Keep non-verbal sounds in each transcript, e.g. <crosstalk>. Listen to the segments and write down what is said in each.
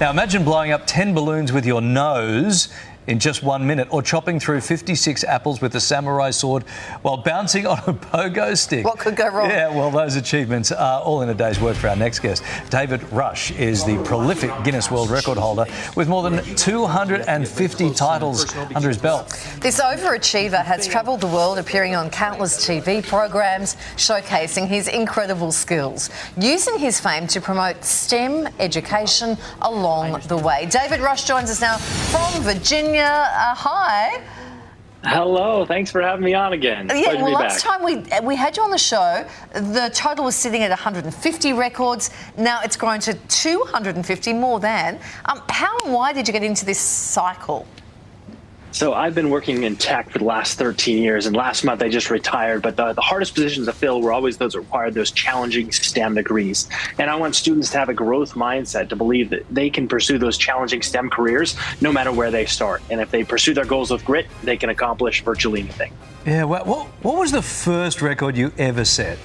Now imagine blowing up 10 balloons with your nose in just one minute, or chopping through 56 apples with a samurai sword while bouncing <laughs> on a pogo stick. What could go wrong? Yeah, well, those achievements are all in a day's work for our next guest. David Rush is the prolific Guinness World Record holder with more than 250 titles under his belt. This overachiever has travelled the world appearing on countless TV programs showcasing his incredible skills, using his fame to promote STEM education along the way. David Rush joins us now from Virginia. Uh, hi. Hello, thanks for having me on again. Yeah, Pleasure well, last back. time we we had you on the show, the total was sitting at 150 records. Now it's grown to 250, more than. Um, how and why did you get into this cycle? So I've been working in tech for the last 13 years, and last month I just retired. But the, the hardest positions to fill were always those that required those challenging STEM degrees. And I want students to have a growth mindset to believe that they can pursue those challenging STEM careers no matter where they start. And if they pursue their goals with grit, they can accomplish virtually anything. Yeah, what, what was the first record you ever set?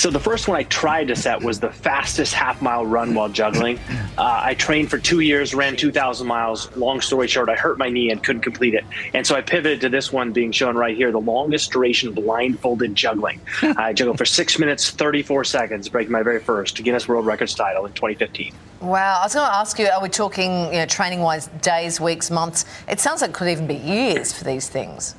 So the first one I tried to set was the fastest half mile run while juggling. Uh, I trained for two years, ran 2,000 miles. Long story short, I hurt my knee and couldn't complete it. And so I pivoted to this one being shown right here, the longest duration blindfolded juggling. <laughs> I juggled for six minutes, 34 seconds, breaking my very first Guinness World Records title in 2015. Wow, I was going to ask you, are we talking, you know, training-wise, days, weeks, months? It sounds like it could even be years for these things.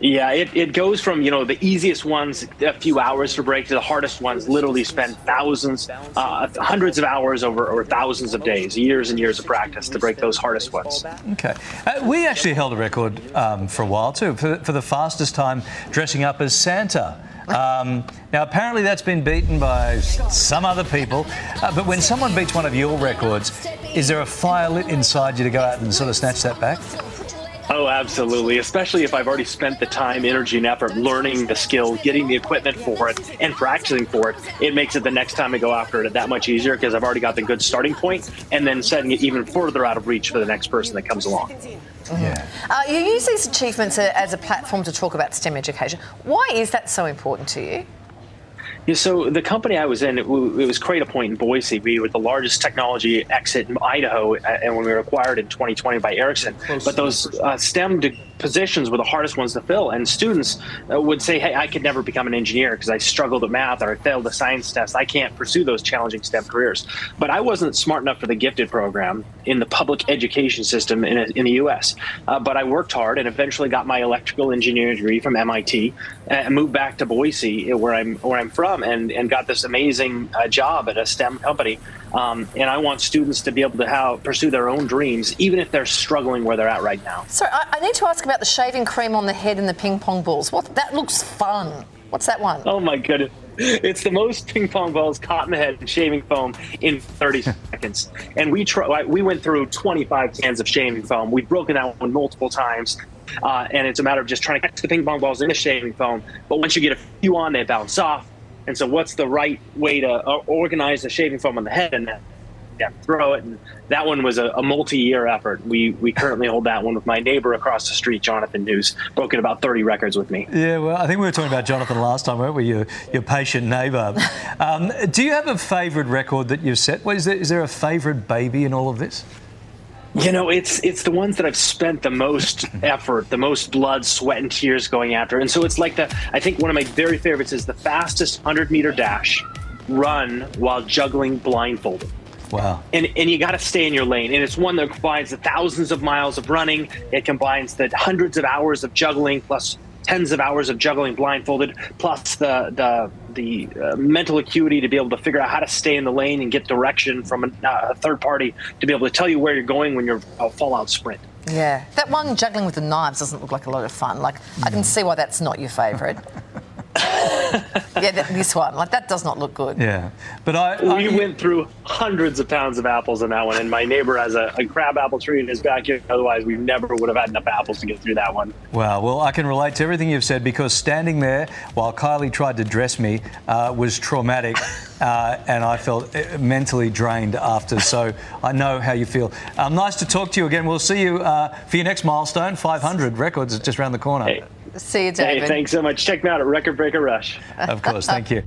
Yeah, it, it goes from, you know, the easiest ones, a few hours to break, to the hardest ones, literally spend thousands, uh, hundreds of hours over, over thousands of days, years and years of practice to break those hardest ones. Okay. Uh, we actually held a record um, for a while too, for, for the fastest time dressing up as Santa. Um, now, apparently, that's been beaten by some other people. Uh, but when someone beats one of your records, is there a fire lit inside you to go out and sort of snatch that back? Oh, absolutely. Especially if I've already spent the time, energy, and effort learning the skill, getting the equipment for it, and practicing for it. It makes it the next time I go after it that much easier because I've already got the good starting point and then setting it even further out of reach for the next person that comes along. Yeah. Uh, you use these achievements as a platform to talk about STEM education. Why is that so important to you? Yeah, so the company I was in, it, w- it was Cradlepoint in Boise. We were the largest technology exit in Idaho, uh, and when we were acquired in 2020 by Ericsson. But those uh, STEM de- positions were the hardest ones to fill, and students uh, would say, "Hey, I could never become an engineer because I struggled at math or I failed a science test. I can't pursue those challenging STEM careers." But I wasn't smart enough for the gifted program in the public education system in, in the U.S. Uh, but I worked hard and eventually got my electrical engineering degree from MIT, and moved back to Boise, where I'm where I'm from, and and got this amazing uh, job at a STEM company. Um, and I want students to be able to have pursue their own dreams, even if they're struggling where they're at right now. So I, I need to ask about the shaving cream on the head and the ping pong balls. What that looks fun. What's that one? Oh my goodness. It's the most ping pong balls caught in the head and shaving foam in 30 <laughs> seconds. And we try, we went through 25 cans of shaving foam. We've broken that one multiple times. Uh, and it's a matter of just trying to catch the ping pong balls in the shaving foam. But once you get a few on, they bounce off. And so, what's the right way to uh, organize the shaving foam on the head and then yeah, throw it? And that one was a, a multi-year effort. We we currently hold that one with my neighbor across the street, Jonathan, who's broken about 30 records with me. Yeah, well, I think we were talking about Jonathan last time, weren't we? Your, your patient neighbour. Um, do you have a favourite record that you've set? Well, is, there, is there a favourite baby in all of this? You know, it's it's the ones that I've spent the most <laughs> effort, the most blood, sweat, and tears going after. And so it's like the I think one of my very favorites is the fastest hundred meter dash run while juggling blindfolded. Wow. And, and you got to stay in your lane. And it's one that combines the thousands of miles of running. It combines the hundreds of hours of juggling plus tens of hours of juggling blindfolded, plus the the the uh, mental acuity to be able to figure out how to stay in the lane and get direction from a, uh, a third party to be able to tell you where you're going when you're a fallout sprint. Yeah, that one juggling with the knives doesn't look like a lot of fun. Like I can see why that's not your favourite. <laughs> yeah, this one, like that does not look good. Yeah. But I. I We went through hundreds of pounds of apples in that one, and my neighbor has a, a crab apple tree in his backyard. Otherwise, we never would have had enough apples to get through that one. Wow. Well, I can relate to everything you've said because standing there while Kylie tried to dress me uh, was traumatic, <laughs> uh, and I felt uh, mentally drained after. So I know how you feel. Um, nice to talk to you again. We'll see you uh, for your next milestone. 500 records just around the corner. Hey, See you, David. hey, thanks so much. Check me out at Record Breaker Rush. Of course. Thank you.